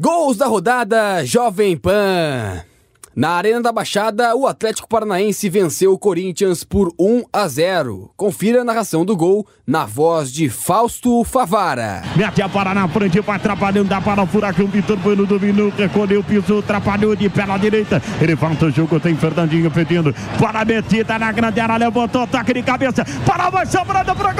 Gols da rodada Jovem Pan. Na Arena da Baixada, o Atlético Paranaense venceu o Corinthians por 1 a 0. Confira a narração do gol na voz de Fausto Favara. Mete a para na frente, vai atrapalhando, dá para o Furacão, Vitor Bueno dominou, recolheu o piso, atrapalhou de pé na direita. Ele volta o jogo, tem Fernandinho pedindo para a metida na grande área, levantou, toque de cabeça, para vai sobrando para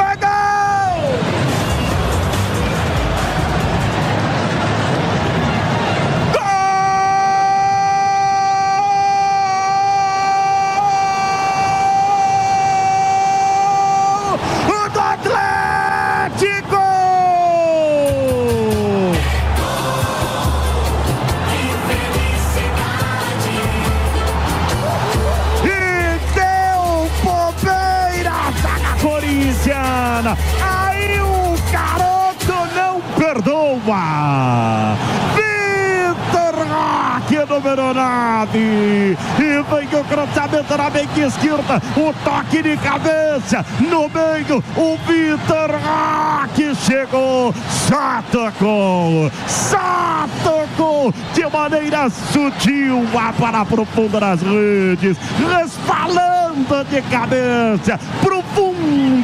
perdoa. Vitor Roque número 9. E vem o cruzamento na meia esquerda. O toque de cabeça. No meio, o Vitor Roque chegou. Só tocou. Só tocou de maneira sutil lá para a profunda das redes. Respalando de cabeça. Pro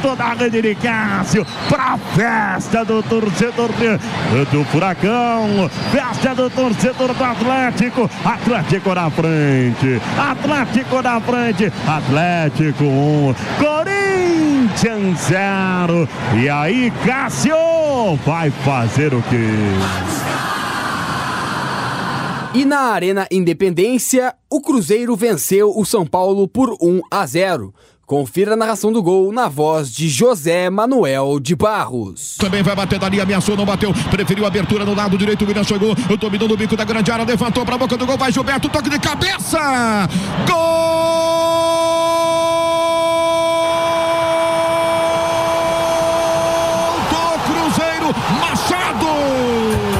fundo da rede de Cássio. Pra festa do torcedor do Furacão. Festa do torcedor do Atlético. Atlético na frente. Atlético na frente. Atlético 1. Corinthians 0. E aí, Cássio vai fazer o quê? E na Arena Independência, o Cruzeiro venceu o São Paulo por 1 a 0. Confira a narração do gol na voz de José Manuel de Barros. Também vai bater dali, ameaçou, não bateu. Preferiu abertura no lado direito. O William chegou, dominou no bico da grande área, levantou para a boca do gol. Vai Gilberto, toque de cabeça. Gol Cruzeiro, Machado.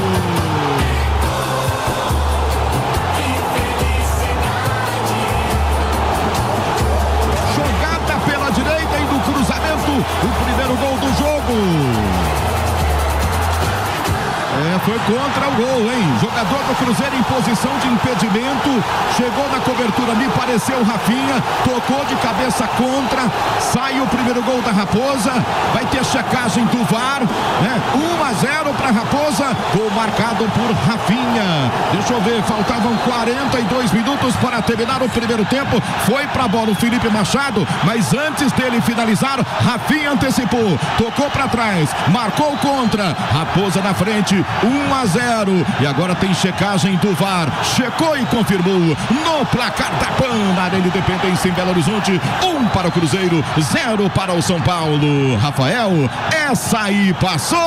É, foi contra o gol, hein? Jogador do Cruzeiro em posição de impedimento. Chegou na cobertura, me pareceu Rafinha. Tocou de cabeça contra. Sai o primeiro gol da Raposa. Vai ter checagem do VAR. Né? 1 a 0 para Raposa. Gol marcado por Rafinha. Deixa eu ver, faltavam 42 minutos para terminar o primeiro tempo. Foi para a bola o Felipe Machado, mas antes dele finalizar, Rafinha antecipou. Tocou para trás, marcou contra. Raposa na frente. 1 a 0. E agora tem checagem do VAR. Checou e confirmou no placar da PAN na Arena Independência em Belo Horizonte. 1 para o Cruzeiro, 0 para o São Paulo. Rafael, essa aí passou!